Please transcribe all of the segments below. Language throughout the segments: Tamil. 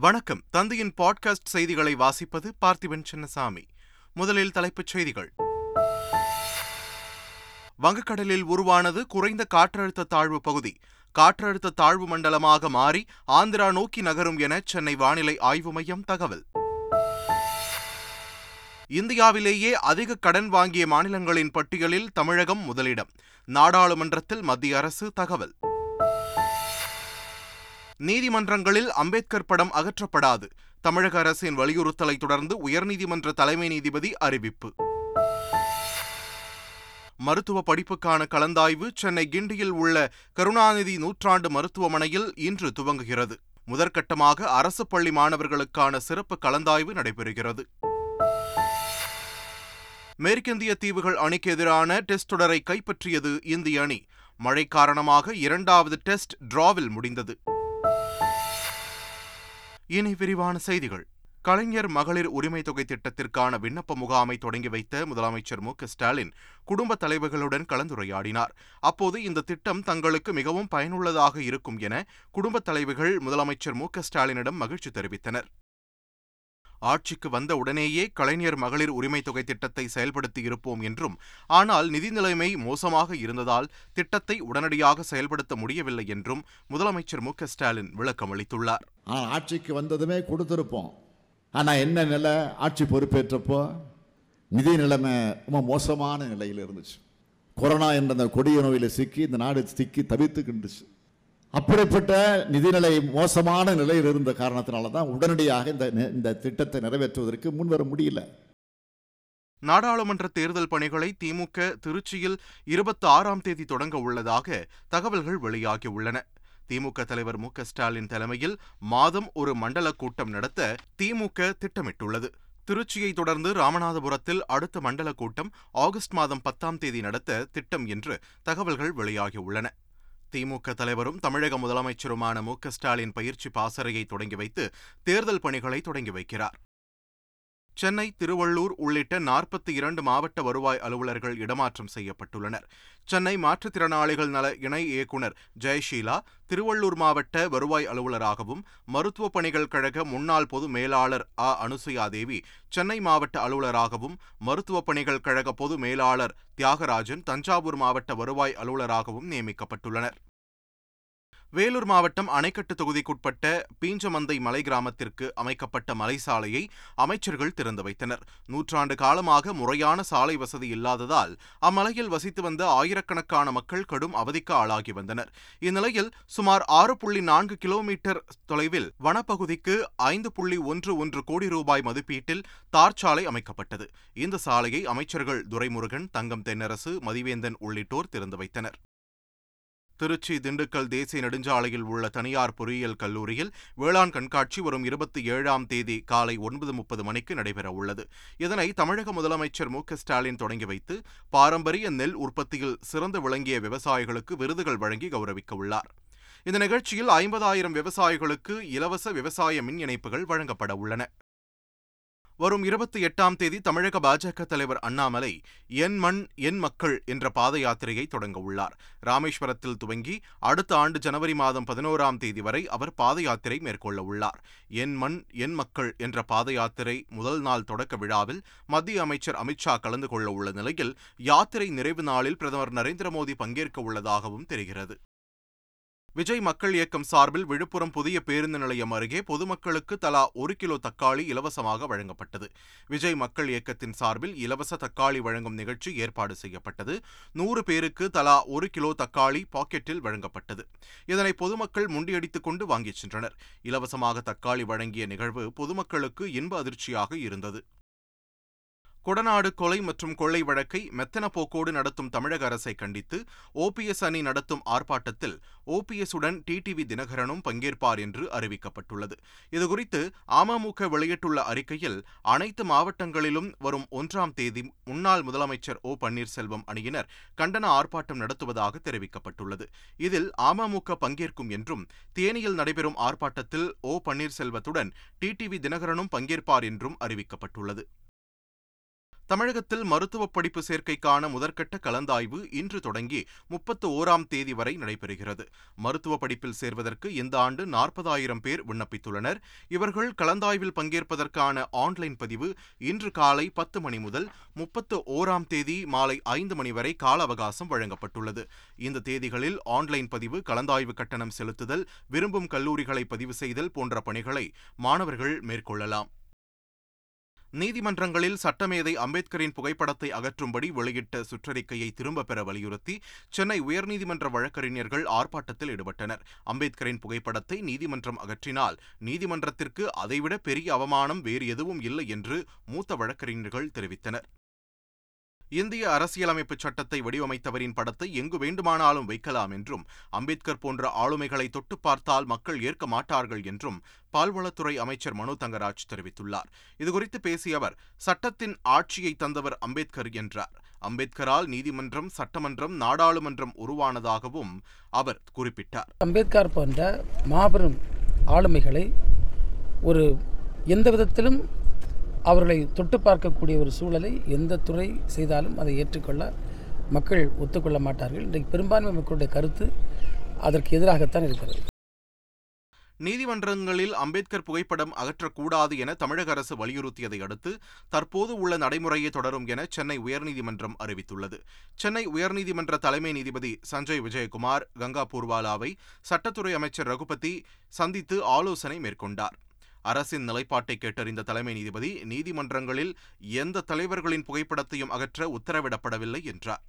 வணக்கம். தந்தையின் பாட்காஸ்ட் செய்திகளை வாசிப்பது பார்த்திபன் சின்னசாமி. முதலில் தலைப்புச் செய்திகள். வங்கக்கடலில் உருவானது குறைந்த காற்றழுத்த தாழ்வு பகுதி. காற்றழுத்த தாழ்வு மண்டலமாக மாறி ஆந்திரா நோக்கி நகரும் என சென்னை வானிலை ஆய்வு மையம் தகவல். இந்தியாவிலேயே அதிக கடன் வாங்கிய மாநிலங்களின் பட்டியலில் தமிழகம் முதலிடம். நாடாளுமன்றத்தில் மத்திய அரசு தகவல். நீதிமன்றங்களில் அம்பேத்கர் படம் அகற்றப்படாது. தமிழக அரசின் வலியுறுத்தலை தொடர்ந்து உயர்நீதிமன்ற தலைமை நீதிபதி அறிவிப்பு. மருத்துவ படிப்புக்கான கலந்தாய்வு சென்னை கிண்டியில் உள்ள கருணாநிதி நூற்றாண்டு மருத்துவமனையில் இன்று துவங்குகிறது. முதற்கட்டமாக அரசு பள்ளி மாணவர்களுக்கான சிறப்பு கலந்தாய்வு நடைபெறுகிறது. மேற்கிந்திய தீவுகள் அணிக்கு எதிரான டெஸ்ட் தொடரை கைப்பற்றியது இந்திய அணி. மழை காரணமாக இரண்டாவது டெஸ்ட் டிராவில் முடிந்தது. இனி விரிவான செய்திகள். கலைஞர் மகளிர் உரிமை தொகை திட்டத்திற்கான விண்ணப்ப முகாமை தொடங்கி வைத்த முதலமைச்சர் மு. ஸ்டாலின் குடும்ப தலைவர்களுடன் கலந்துரையாடினார். அப்போது இந்த திட்டம் தங்களுக்கு மிகவும் பயனுள்ளதாக இருக்கும் என குடும்பத் தலைவர்கள் முதலமைச்சர் மு. ஸ்டாலினிடம் மகிழ்ச்சி தெரிவித்தனர். ஆட்சிக்கு வந்த உடனேயே கலைஞர் மகளிர் உரிமை தொகை திட்டத்தை செயல்படுத்தி இருப்போம் என்றும் ஆனால் நிதி நிலைமை மோசமாக இருந்ததால் திட்டத்தை உடனடியாக செயல்படுத்த முடியவில்லை என்றும் முதலமைச்சர் மு ஸ்டாலின் விளக்கம் அளித்துள்ளார். ஆட்சிக்கு வந்ததுமே கொடுத்திருப்போம். ஆனால் என்ன நிலை? ஆட்சி பொறுப்பேற்றப்போ நிதி நிலைமை ரொம்ப மோசமான நிலையில் இருந்துச்சு. கொரோனா என்ற அந்த கொடிய நோயில் சிக்கி இந்த நாடு சிக்கி தவித்துக்கின்றுச்சு அப்படிப்பட்ட நிதிநிலை மோசமான நிலையில் இருந்த காரணத்தினால தான் உடனடியாக இந்த இந்த திட்டத்தை நிறைவேற்றுவதற்கு முன்வர முடியல. நாடாளுமன்ற தேர்தல் பணிகளை திமுக திருச்சியில் இருபத்தி ஆறாம் தேதி தொடங்க உள்ளதாக தகவல்கள் வெளியாகியுள்ளன. திமுக தலைவர் மு ஸ்டாலின் தலைமையில் மாதம் ஒரு மண்டல கூட்டம் நடத்த திமுக திட்டமிட்டுள்ளது. திருச்சியை தொடர்ந்து ராமநாதபுரத்தில் அடுத்த மண்டல கூட்டம் ஆகஸ்ட் மாதம் பத்தாம் தேதி நடத்த திட்டம் என்று தகவல்கள் வெளியாகியுள்ளன. திமுக தலைவரும் தமிழக முதலமைச்சருமான மு ஸ்டாலின் பயிற்சி பாசறையை தொடங்கி வைத்து தேர்தல் பணிகளை தொடங்கி வைக்கிறார். சென்னை திருவள்ளூர் உள்ளிட்ட நாற்பத்தி இரண்டு மாவட்ட வருவாய் அலுவலர்கள் இடமாற்றம் செய்யப்பட்டுள்ளனர். சென்னை மாற்றுத்திறனாளிகள் நல இணை இயக்குநர் ஜெயஷீலா திருவள்ளூர் மாவட்ட வருவாய் அலுவலராகவும் மருத்துவ பணிகள் கழக முன்னாள் பொது மேலாளர் அ அனுசுயாதேவி சென்னை மாவட்ட அலுவலராகவும் மருத்துவ பணிகள் கழக பொது மேலாளர் தியாகராஜன் தஞ்சாவூர் மாவட்ட வருவாய் அலுவலராகவும் நியமிக்கப்பட்டுள்ளனர். வேலூர் மாவட்டம் அணைக்கட்டு தொகுதிக்குட்பட்ட பீஞ்சமந்தை மலை கிராமத்திற்கு அமைக்கப்பட்ட மலைசாலையை அமைச்சர்கள் திறந்து வைத்தனர். நூற்றாண்டு காலமாக முறையான சாலை வசதி இல்லாததால் அம்மலையில் வசித்து வந்த ஆயிரக்கணக்கான மக்கள் கடும் அவதிக்கு ஆளாகி வந்தனர். இந்நிலையில் சுமார் ஆறு புள்ளி நான்கு கிலோமீட்டர் தொலைவில் வனப்பகுதிக்கு ஐந்து புள்ளி ஒன்று ஒன்று கோடி ரூபாய் மதிப்பீட்டில் தார் சாலை அமைக்கப்பட்டது. இந்த சாலையை அமைச்சர்கள் துரைமுருகன் தங்கம் தென்னரசு மதிவேந்தன் உள்ளிட்டோர் திறந்து வைத்தனர். திருச்சி திண்டுக்கல் தேசிய நெடுஞ்சாலையில் உள்ள தனியார் பொறியியல் கல்லூரியில் வேளாண் கண்காட்சி வரும் இருபத்தி ஏழாம் தேதி காலை ஒன்பது முப்பது மணிக்கு நடைபெற உள்ளது. இதனை தமிழக முதலமைச்சர் மு ஸ்டாலின் தொடங்கி வைத்து பாரம்பரிய நெல் உற்பத்தியில் சிறந்து விளங்கிய விவசாயிகளுக்கு விருதுகள் வழங்கி கௌரவிக்க உள்ளார். இந்த நிகழ்ச்சியில் ஐம்பதாயிரம் விவசாயிகளுக்கு இலவச விவசாய மின் இணைப்புகள் வழங்கப்பட உள்ளன. வரும் இருபத்தி எட்டாம் தேதி தமிழக பாஜக தலைவர் அண்ணாமலை என் மண் என் மக்கள் என்ற பாத யாத்திரையை தொடங்க உள்ளார். ராமேஸ்வரத்தில் துவங்கி அடுத்த ஆண்டு ஜனவரி மாதம் பதினோராம் தேதி வரை அவர் பாத யாத்திரை மேற்கொள்ள உள்ளார். என் மண் என் மக்கள் என்ற பாத யாத்திரை முதல் நாள் தொடக்க விழாவில் மத்திய அமைச்சர் அமித்ஷா கலந்து கொள்ள உள்ள நிலையில் யாத்திரை நிறைவு நாளில் பிரதமர் நரேந்திர மோடி பங்கேற்க உள்ளதாகவும் தெரிகிறது. விஜய் மக்கள் இயக்கம் சார்பில் விழுப்புரம் புதிய பேருந்து நிலையம் அருகே பொதுமக்களுக்கு தலா ஒரு கிலோ தக்காளி இலவசமாக வழங்கப்பட்டது. விஜய் மக்கள் இயக்கத்தின் சார்பில் இலவச தக்காளி வழங்கும் நிகழ்ச்சி ஏற்பாடு செய்யப்பட்டது. நூறு பேருக்கு தலா ஒரு கிலோ தக்காளி பாக்கெட்டில் வழங்கப்பட்டது. இதனை பொதுமக்கள் முண்டியடித்துக் கொண்டு வாங்கிச் சென்றனர். இலவசமாக தக்காளி வழங்கிய நிகழ்வு பொதுமக்களுக்கு இன்ப அதிர்ச்சியாக இருந்தது. கொடநாடு கொலை மற்றும் கொள்ளை வழக்கை மெத்தன போக்கோடு நடத்தும் தமிழக அரசை கண்டித்து ஓபிஎஸ் அணி நடத்தும் ஆர்ப்பாட்டத்தில் ஓபிஎஸ் உடன் டிடிவி தினகரனும் பங்கேற்பார் என்று அறிவிக்கப்பட்டுள்ளது. இதுகுறித்து அமமுக வெளியிட்டுள்ள அறிக்கையில் அனைத்து மாவட்டங்களிலும் வரும் ஒன்றாம் தேதி முன்னாள் முதலமைச்சர் ஓ பன்னீர்செல்வம் அணியினர் கண்டன ஆர்ப்பாட்டம் நடத்துவதாக தெரிவிக்கப்பட்டுள்ளது. இதில் அமமுக பங்கேற்கும் என்றும் தேனியில் நடைபெறும் ஆர்ப்பாட்டத்தில் ஓ பன்னீர்செல்வத்துடன் டிடிவி தினகரனும் பங்கேற்பார் என்றும் அறிவிக்கப்பட்டுள்ளது. தமிழகத்தில் மருத்துவ படிப்பு சேர்க்கைக்கான முதற்கட்ட கலந்தாய்வு இன்று தொடங்கி முப்பத்து ஓராம் தேதி வரை நடைபெறுகிறது. மருத்துவ படிப்பில் சேர்வதற்கு இந்த ஆண்டு நாற்பதாயிரம் பேர் விண்ணப்பித்துள்ளனர். இவர்கள் கலந்தாய்வில் பங்கேற்பதற்கான ஆன்லைன் பதிவு இன்று காலை பத்து மணி முதல் முப்பத்து ஓராம் தேதி மாலை ஐந்து மணி வரை கால அவகாசம் வழங்கப்பட்டுள்ளது. இந்த தேதிகளில் ஆன்லைன் பதிவு கலந்தாய்வு கட்டணம் செலுத்துதல் விரும்பும் கல்லூரிகளை பதிவு செய்தல் போன்ற பணிகளை மாணவர்கள் மேற்கொள்ளலாம். நீதிமன்றங்களில் சட்டமேதை அம்பேத்கரின் புகைப்படத்தை அகற்றும்படி வெளியிட்ட சுற்றறிக்கையை திரும்பப் பெற வலியுறுத்தி சென்னை உயர்நீதிமன்ற வழக்கறிஞர்கள் ஆர்ப்பாட்டத்தில் ஈடுபட்டனர். அம்பேத்கரின் புகைப்படத்தை நீதிமன்றம் அகற்றினால் நீதிமன்றத்திற்கு அதைவிட பெரிய அவமானம் வேறு எதுவும் இல்லை என்று மூத்த வழக்கறிஞர்கள் தெரிவித்தனர். இந்திய அரசியலமைப்பு சட்டத்தை வடிவமைத்தவரின் படத்தை எங்கு வேண்டுமானாலும் வைக்கலாம் என்றும் அம்பேத்கர் போன்ற ஆளுமைகளை தொட்டு பார்த்தால் மக்கள் ஏற்க மாட்டார்கள் என்றும் பால்வளத்துறை அமைச்சர் மனு தங்கராஜ் தெரிவித்துள்ளார். இதுகுறித்து பேசிய அவர் சட்டத்தின் ஆட்சியை தந்தவர் அம்பேத்கர் என்றார். அம்பேத்கரால் நீதிமன்றம் சட்டமன்றம் நாடாளுமன்றம் உருவானதாகவும் அவர் குறிப்பிட்டார். அம்பேத்கர் போன்ற மாபெரும் ஆளுமைகளை ஒரு எந்த விதத்திலும் அவர்களை தொட்டு பார்க்கக்கூடிய ஒரு சூழலை எந்த துறை செய்தாலும் அதை ஏற்றுக்கொள்ள மக்கள் ஒத்துக்கொள்ள மாட்டார்கள். இன்றைக்கு பெரும்பான்மை மக்களுடைய கருத்து அதற்கு எதிராகத்தான் இருக்கிறது. நீதிமன்றங்களில் அம்பேத்கர் புகைப்படம் அகற்றக்கூடாது என தமிழக அரசு வலியுறுத்தியதை அடுத்து தற்போது உள்ள நடைமுறையை தொடரும் என சென்னை உயர்நீதிமன்றம் அறிவித்துள்ளது. சென்னை உயர்நீதிமன்ற தலைமை நீதிபதி சஞ்சய் விஜயகுமார் கங்கா பூர்வாலாவை சட்டத்துறை அமைச்சர் ரகுபதி சந்தித்து ஆலோசனை மேற்கொண்டார். அரசின் நிலைப்பாட்டை கேட்டறிந்த தலைமை நீதிபதி நீதிமன்றங்களில் எந்த தலைவர்களின் புகைப்படத்தையும் அகற்ற உத்தரவிடப்படவில்லை என்றார்.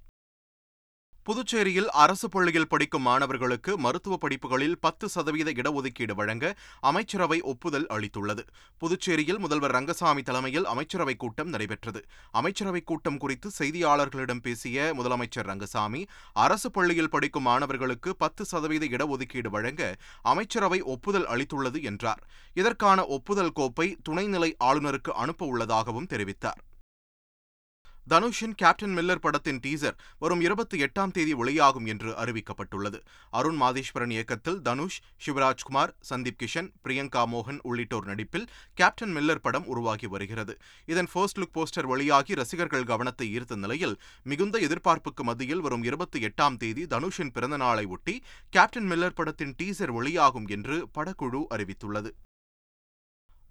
புதுச்சேரியில் அரசு பள்ளியில் படிக்கும் மாணவர்களுக்கு மருத்துவ படிப்புகளில் பத்து சதவீத இடஒதுக்கீடு வழங்க அமைச்சரவை ஒப்புதல் அளித்துள்ளது. புதுச்சேரியில் முதல்வர் ரங்கசாமி தலைமையில் அமைச்சரவைக் கூட்டம் நடைபெற்றது. அமைச்சரவைக் கூட்டம் குறித்து செய்தியாளர்களிடம் பேசிய முதலமைச்சர் ரங்கசாமி அரசு பள்ளியில் படிக்கும் மாணவர்களுக்கு பத்து சதவீத இடஒதுக்கீடு வழங்க அமைச்சரவை ஒப்புதல் அளித்துள்ளது என்றார். இதற்கான ஒப்புதல் கோப்பை துணைநிலை ஆளுநருக்கு அனுப்ப உள்ளதாகவும் தெரிவித்தார். தனுஷின் கேப்டன் மில்லர் படத்தின் டீசர் வரும் இருபத்தி எட்டாம் தேதி வெளியாகும் என்று அறிவிக்கப்பட்டுள்ளது. அருண் மாதேஸ்வரன் இயக்கத்தில் தனுஷ் சிவராஜ்குமார் சந்தீப் கிஷன் பிரியங்கா மோகன் உள்ளிட்டோர் நடிப்பில் கேப்டன் மில்லர் படம் உருவாகி வருகிறது. இதன் ஃபர்ஸ்ட் லுக் போஸ்டர் வெளியாகி ரசிகர்கள் கவனத்தை ஈர்த்த நிலையில் மிகுந்த எதிர்பார்ப்புக்கு மத்தியில் வரும் இருபத்தி எட்டாம் தேதி தனுஷின் பிறந்த நாளை ஒட்டி கேப்டன் மில்லர் படத்தின் டீசர் வெளியாகும் என்று படக்குழு அறிவித்துள்ளது.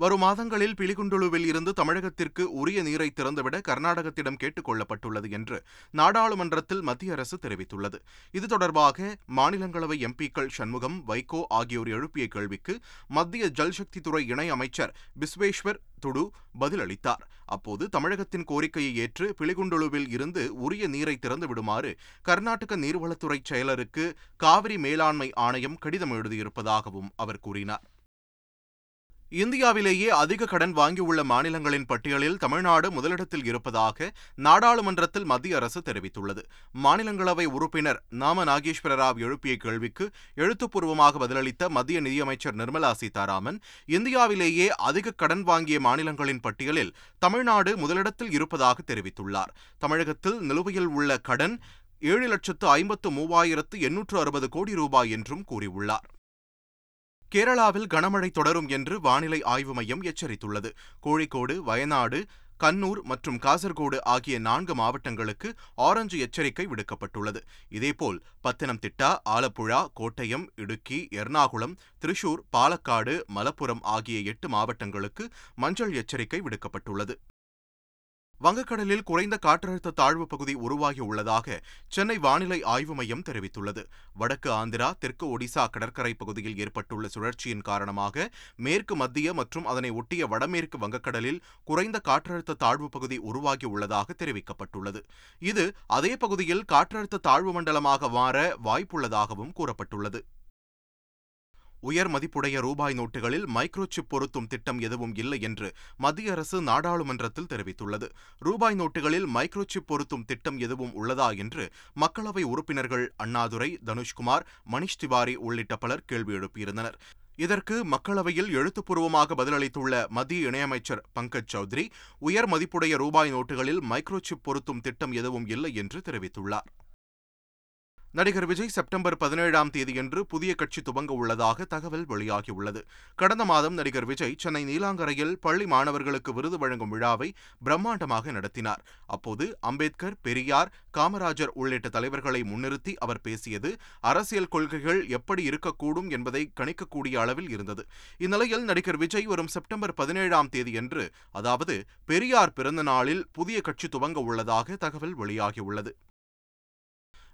வரும் மாதங்களில் பிலிகுண்டுலுவில் இருந்து தமிழகத்திற்கு உரிய நீரை திறந்துவிட கர்நாடகத்திடம் கேட்டுக் கொள்ளப்பட்டுள்ளது என்று நாடாளுமன்றத்தில் மத்திய அரசு தெரிவித்துள்ளது. இது தொடர்பாக மாநிலங்களவை எம்பிக்கள் சண்முகம் வைகோ ஆகியோர் எழுப்பிய கேள்விக்கு மத்திய ஜல்சக்தித்துறை இணை அமைச்சர் பிஸ்வேஸ்வர் துடு பதிலளித்தார். அப்போது தமிழகத்தின் கோரிக்கையை ஏற்று பிலிகுண்டுலுவில் இருந்து உரிய நீரை திறந்து விடுமாறு கர்நாடக நீர்வளத்துறை செயலருக்கு காவிரி மேலாண்மை ஆணையம் கடிதம் எழுதியிருப்பதாகவும் அவர் கூறினார். இந்தியாவிலேயே அதிக கடன் வாங்கியுள்ள மாநிலங்களின் பட்டியலில் தமிழ்நாடு முதலிடத்தில் இருப்பதாக நாடாளுமன்றத்தில் மத்திய அரசு தெரிவித்துள்ளது. மாநிலங்களவை உறுப்பினர் நாம நாகேஸ்வர ராவ் எழுப்பிய கேள்விக்கு எழுத்துப்பூர்வமாக பதிலளித்த மத்திய நிதியமைச்சர் நிர்மலா சீதாராமன் இந்தியாவிலேயே அதிக கடன் வாங்கிய மாநிலங்களின் பட்டியலில் தமிழ்நாடு முதலிடத்தில் இருப்பதாக தெரிவித்துள்ளார். தமிழகத்தில் நிலுவையில் உள்ள கடன் ஏழு லட்சத்து ஐம்பத்து மூவாயிரத்து எண்ணூற்று அறுபது கோடி ரூபாய் என்றும் கூறியுள்ளார். கேரளாவில் கனமழை தொடரும் என்று வானிலை ஆய்வு மையம் எச்சரித்துள்ளது. கோழிக்கோடு வயநாடு கண்ணூர் மற்றும் காசர்கோடு ஆகிய நான்கு மாவட்டங்களுக்கு ஆரஞ்சு எச்சரிக்கை விடுக்கப்பட்டுள்ளது. இதேபோல் பத்தனம்திட்டா ஆலப்புழா கோட்டயம் இடுக்கி எர்ணாகுளம் திருஷூர் பாலக்காடு மலப்புரம் ஆகிய எட்டு மாவட்டங்களுக்கு மஞ்சள் எச்சரிக்கை விடுக்கப்பட்டுள்ளது. வங்கக்கடலில் குறைந்த காற்றழுத்த தாழ்வு பகுதி உருவாகி உள்ளதாக சென்னை வானிலை ஆய்வு மையம் தெரிவித்துள்ளது. வடக்கு ஆந்திரா தெற்கு ஒடிசா கடற்கரை பகுதியில் ஏற்பட்டுள்ள சுழற்சியின் காரணமாக மேற்கு மத்திய மற்றும் அதனை ஒட்டிய வடமேற்கு வங்கக்கடலில் குறைந்த காற்றழுத்த தாழ்வு பகுதி உருவாகி உள்ளதாக தெரிவிக்கப்பட்டுள்ளது. இது அதே பகுதியில் காற்றழுத்த தாழ்வு மண்டலமாக மாற வாய்ப்புள்ளதாகவும் கூறப்பட்டுள்ளது. உயர் மதிப்புடைய ரூபாய் நோட்டுகளில் மைக்ரோசிப் பொருத்தும் திட்டம் எதுவும் இல்லை என்று மத்திய அரசு நாடாளுமன்றத்தில் தெரிவித்துள்ளது. ரூபாய் நோட்டுகளில் மைக்ரோசிப் பொருத்தும் திட்டம் எதுவும் உள்ளதா என்று மக்களவை உறுப்பினர்கள் அண்ணாதுரை தனுஷ்குமார் மணிஷ் திவாரி உள்ளிட்ட பலர் கேள்வி எழுப்பியிருந்தனர். இதற்கு மக்களவையில் எழுத்துப்பூர்வமாக பதிலளித்துள்ள மத்திய இணையமைச்சர் பங்கஜ் சௌத்ரி உயர் மதிப்புடைய ரூபாய் நோட்டுகளில் மைக்ரோசிப் பொருத்தும் திட்டம் எதுவும் இல்லை என்று தெரிவித்துள்ளார். நடிகர் விஜய் செப்டம்பர் பதினேழாம் தேதியன்று புதிய கட்சி துவங்க உள்ளதாக தகவல் வெளியாகியுள்ளது. கடந்த மாதம் நடிகர் விஜய் சென்னை நீலாங்கரையில் பள்ளி மாணவர்களுக்கு விருது வழங்கும் விழாவை பிரம்மாண்டமாக நடத்தினார். அப்போது அம்பேத்கர் பெரியார் காமராஜர் உள்ளிட்ட தலைவர்களை முன்னிறுத்தி அவர் பேசியது அரசியல் கொள்கைகள் எப்படி இருக்கக்கூடும் என்பதை கணிக்கக்கூடிய அளவில் இருந்தது. இந்நிலையில் நடிகர் விஜய் வரும் செப்டம்பர் பதினேழாம் தேதியன்று அதாவது பெரியார் பிறந்த நாளில் புதிய கட்சி துவங்க உள்ளதாக தகவல் வெளியாகியுள்ளது.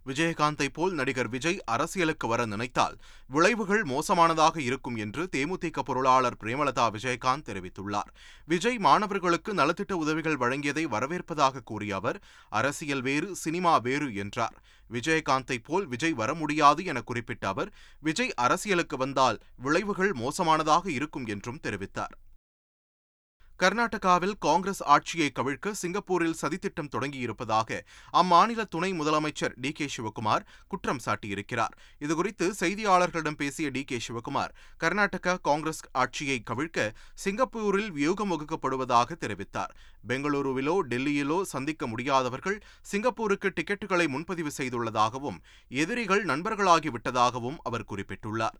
விஜயகாந்தை போல் நடிகர் விஜய் அரசியலுக்கு வர நினைத்தால் விளைவுகள் மோசமானதாக இருக்கும் என்று தேமுதிக பொருளாளர் பிரேமலதா விஜயகாந்த் தெரிவித்துள்ளார். விஜய் மாணவர்களுக்கு நலத்திட்ட உதவிகள் வழங்கியதை வரவேற்பதாக கூறிய அவர் அரசியல் வேறு சினிமா வேறு என்றார். விஜயகாந்தை போல் விஜய் வர முடியாது என குறிப்பிட்ட அவர் விஜய் அரசியலுக்கு வந்தால் விளைவுகள் மோசமானதாக இருக்கும் என்றும் தெரிவித்தார். கர்நாடகாவில் காங்கிரஸ் ஆட்சியை கவிழ்க்க சிங்கப்பூரில் சதித்திட்டம் தொடங்கியிருப்பதாக அம்மாநில துணை முதலமைச்சர் டி கே சிவகுமார் குற்றம் சாட்டியிருக்கிறார். இதுகுறித்து செய்தியாளர்களிடம் பேசிய டி கே சிவகுமார் கர்நாடகா காங்கிரஸ் ஆட்சியை கவிழ்க்க சிங்கப்பூரில் வியூகம் வகுக்கப்படுவதாக தெரிவித்தார். பெங்களூருவிலோ டெல்லியிலோ சந்திக்க முடியாதவர்கள் சிங்கப்பூருக்கு டிக்கெட்டுகளை முன்பதிவு செய்துள்ளதாகவும் எதிரிகள் நண்பர்களாகிவிட்டதாகவும் அவர் குறிப்பிட்டுள்ளார்.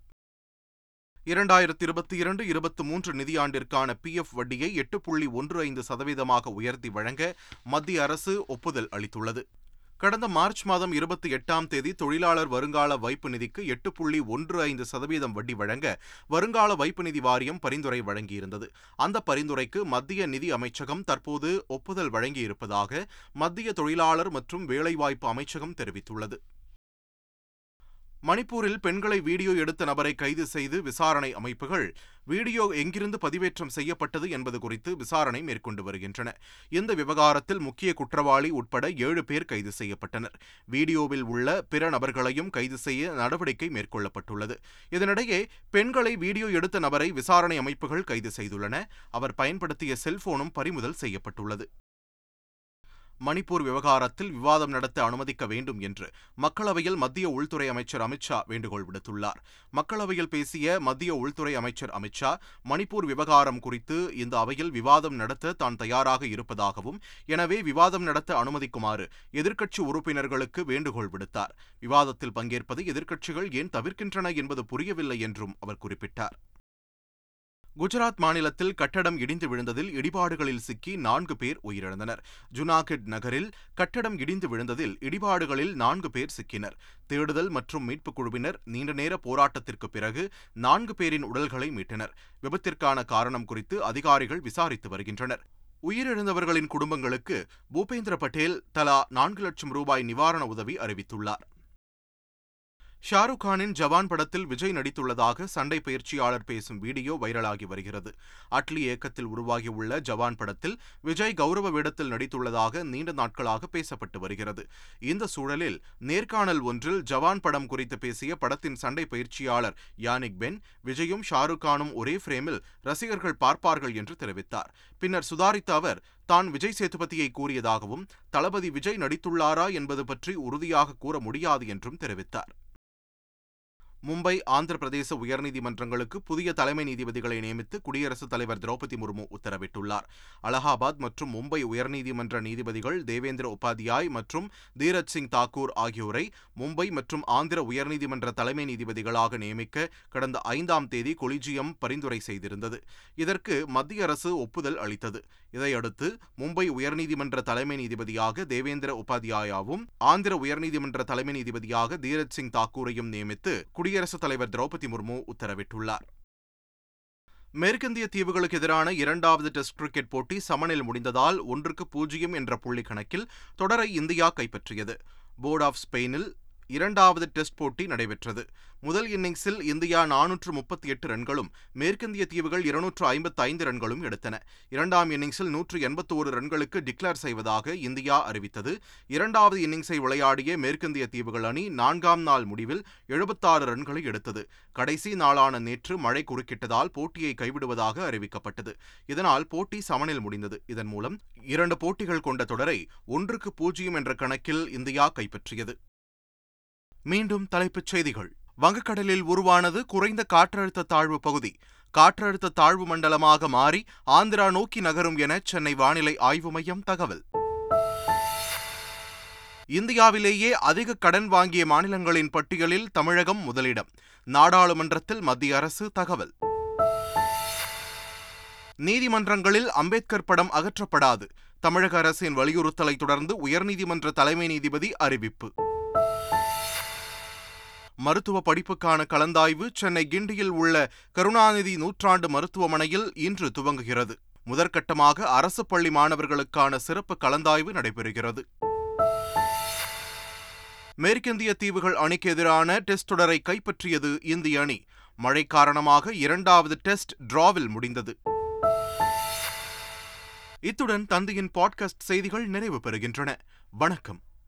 இரண்டாயிரத்தி இருபத்தி இரண்டு இருபத்தி மூன்று நிதியாண்டிற்கான பி எஃப் வட்டியை எட்டு புள்ளி ஒன்று ஐந்து சதவீதமாக உயர்த்தி வழங்க மத்திய அரசு ஒப்புதல் அளித்துள்ளது. கடந்த மார்ச் மாதம் இருபத்தி எட்டாம் தேதி தொழிலாளர் வருங்கால வைப்பு நிதிக்கு எட்டு புள்ளி ஒன்று ஐந்து சதவீதம் வட்டி வழங்க வருங்கால வைப்பு நிதி வாரியம் பரிந்துரை வழங்கியிருந்தது. அந்த பரிந்துரைக்கு மத்திய நிதி அமைச்சகம் தற்போது ஒப்புதல் வழங்கியிருப்பதாக மத்திய தொழிலாளர் மற்றும் வேலைவாய்ப்பு அமைச்சகம் தெரிவித்துள்ளது. மணிப்பூரில் பெண்களை வீடியோ எடுத்த நபரை கைது செய்து விசாரணை அமைப்புகள். வீடியோ எங்கிருந்து பதிவேற்றம் செய்யப்பட்டது என்பது குறித்து விசாரணை மேற்கொண்டு வருகின்றன. இந்த விவகாரத்தில் முக்கிய குற்றவாளி உட்பட ஏழு பேர் கைது செய்யப்பட்டனர். வீடியோவில் உள்ள பிற நபர்களையும் கைது செய்ய நடவடிக்கை மேற்கொள்ளப்பட்டுள்ளது. இதனிடையே பெண்களை வீடியோ எடுத்த நபரை விசாரணை அமைப்புகள் கைது செய்துள்ளன. அவர் பயன்படுத்திய செல்போனும் பறிமுதல் செய்யப்பட்டுள்ளது. மணிப்பூர் விவகாரத்தில் விவாதம் நடத்த அனுமதிக்க வேண்டும் என்று மக்களவையில் மத்திய உள்துறை அமைச்சர் அமித்ஷா வேண்டுகோள் விடுத்துள்ளார். மக்களவையில் பேசிய மத்திய உள்துறை அமைச்சர் அமித்ஷா மணிப்பூர் விவகாரம் குறித்து இந்த அவையில் விவாதம் நடத்த தான் தயாராக இருப்பதாகவும் எனவே விவாதம் நடத்த அனுமதிக்குமாறு எதிர்க்கட்சி உறுப்பினர்களுக்கு வேண்டுகோள் விடுத்தார். விவாதத்தில் பங்கேற்பதை எதிர்க்கட்சிகள் ஏன் தவிர்க்கின்றன என்பது புரியவில்லை என்றும் அவர் குறிப்பிட்டார். குஜராத் மாநிலத்தில் கட்டடம் இடிந்து விழுந்ததில் இடிபாடுகளில் சிக்கி நான்கு பேர் உயிரிழந்தனர். ஜுனாகட் நகரில் கட்டடம் இடிந்து விழுந்ததில் இடிபாடுகளில் நான்கு பேர் சிக்கினர். தேடுதல் மற்றும் மீட்புக் குழுவினர் நீண்ட நேர போராட்டத்திற்கு பிறகு நான்கு பேரின் உடல்களை மீட்டனர். விபத்திற்கான காரணம் குறித்து அதிகாரிகள் விசாரித்து வருகின்றனர். உயிரிழந்தவர்களின் குடும்பங்களுக்கு பூபேந்திர பட்டேல் தலா நான்கு லட்சம் ரூபாய் நிவாரண உதவி அறிவித்துள்ளார். ஷாருக் கானின் ஜவான் படத்தில் விஜய் நடித்துள்ளதாக சண்டை பயிற்சியாளர் பேசும் வீடியோ வைரலாகி வருகிறது. அட்லி இயக்கத்தில் உருவாகியுள்ள ஜவான் படத்தில் விஜய் கௌரவ வேடத்தில் நடித்துள்ளதாக நீண்ட நாட்களாக பேசப்பட்டு வருகிறது. இந்த சூழலில் நேர்காணல் ஒன்றில் ஜவான் படம் குறித்து பேசிய படத்தின் சண்டை பயிற்சியாளர் யானிக் பென் விஜயும் ஷாருக் கானும் ஒரே ஃப்ரேமில் ரசிகர்கள் பார்ப்பார்கள் என்று தெரிவித்தார். பின்னர் சுதாரித்த அவர் தான் விஜய் சேதுபதியை கூறியதாகவும் தளபதி விஜய் நடித்துள்ளாரா என்பது பற்றி உறுதியாக கூற முடியாது என்றும் தெரிவித்தார். மும்பை ஆந்திர பிரதேச உயர்நீதிமன்றங்களுக்கு புதிய தலைமை நீதிபதிகளை நியமித்து குடியரசுத் தலைவர் திரௌபதி முர்மு உத்தரவிட்டுள்ளார். அலகாபாத் மற்றும் மும்பை உயர்நீதிமன்ற நீதிபதிகள் தேவேந்திர உபாத்யாய் மற்றும் தீரஜ் சிங் தாக்கூர் ஆகியோரை மும்பை மற்றும் ஆந்திர உயர்நீதிமன்ற தலைமை நீதிபதிகளாக நியமிக்க கடந்த ஐந்தாம் தேதி கொலிஜியம் பரிந்துரை செய்திருந்தது. இதற்கு மத்திய அரசு ஒப்புதல் அளித்தது. இதையடுத்து மும்பை உயர்நீதிமன்ற தலைமை நீதிபதியாக தேவேந்திர உபாத்யாயாவும் ஆந்திர உயர்நீதிமன்ற தலைமை நீதிபதியாக தீரஜ் சிங் தாக்கூரையும் நியமித்து குடியரசுத் தலைவர் திரௌபதி முர்மு உத்தரவிட்டுள்ளார். மேற்கிந்திய தீவுகளுக்கு எதிரான இரண்டாவது டெஸ்ட் கிரிக்கெட் போட்டி சமனில் முடிந்ததால் ஒன்றுக்கு பூஜ்ஜியம் என்ற புள்ளி கணக்கில் தொடரை இந்தியா கைப்பற்றியது. போர்ட் ஆஃப் ஸ்பெயினில் இரண்டாவது டெஸ்ட் போட்டி நடைபெற்றது. முதல் இன்னிங்ஸில் இந்தியா நானூற்று முப்பத்தி எட்டு ரன்களும் மேற்கிந்திய தீவுகள் இருநூற்று ஐம்பத்தி ஐந்து ரன்களும் எடுத்தன. இரண்டாம் இன்னிங்ஸில் நூற்று எண்பத்தோரு ரன்களுக்கு டிக்ளேர் செய்வதாக இந்தியா அறிவித்தது. இரண்டாவது இன்னிங்ஸை விளையாடிய மேற்கிந்திய தீவுகள் அணி நான்காம் நாள் முடிவில் எழுபத்தாறு ரன்களை எடுத்தது. கடைசி நாளான நேற்று மழை குறுக்கிட்டதால் போட்டியை கைவிடுவதாக அறிவிக்கப்பட்டது. இதனால் போட்டி சமனில் முடிந்தது. இதன் மூலம் இரண்டு போட்டிகள் கொண்ட தொடரை ஒன்றுக்கு பூஜ்ஜியம் என்ற கணக்கில் இந்தியா கைப்பற்றியது. மீண்டும் தலைப்புச் செய்திகள். வங்கக்கடலில் உருவானது குறைந்த காற்றழுத்த தாழ்வு பகுதி. காற்றழுத்த தாழ்வு மண்டலமாக மாறி ஆந்திரா நோக்கி நகரும் என சென்னை வானிலை ஆய்வு மையம் தகவல். இந்தியாவிலேயே அதிக கடன் வாங்கிய மாநிலங்களின் பட்டியலில் தமிழகம் முதலிடம். நாடாளுமன்றத்தில் மத்திய அரசு தகவல். நீதிமன்றங்களில் அம்பேத்கர் படம் அகற்றப்படாது. தமிழக அரசின் வலியுறுத்தலை தொடர்ந்து உயர்நீதிமன்ற தலைமை நீதிபதி அறிவிப்பு. மருத்துவ படிப்புக்கான கலந்தாய்வு சென்னை கிண்டியில் உள்ள கருணாநிதி நூற்றாண்டு மருத்துவமனையில் இன்று துவங்குகிறது. முதற்கட்டமாக அரசு பள்ளி மாணவர்களுக்கான சிறப்பு கலந்தாய்வு நடைபெறுகிறது. மேற்கிந்திய தீவுகள் அணிக்கு எதிரான டெஸ்ட் தொடரை கைப்பற்றியது இந்திய அணி. மழை காரணமாக இரண்டாவது டெஸ்ட் டிராவில் முடிந்தது. இத்துடன் தந்தையின் பாட்காஸ்ட் செய்திகள் நிறைவு பெறுகின்றன. வணக்கம்.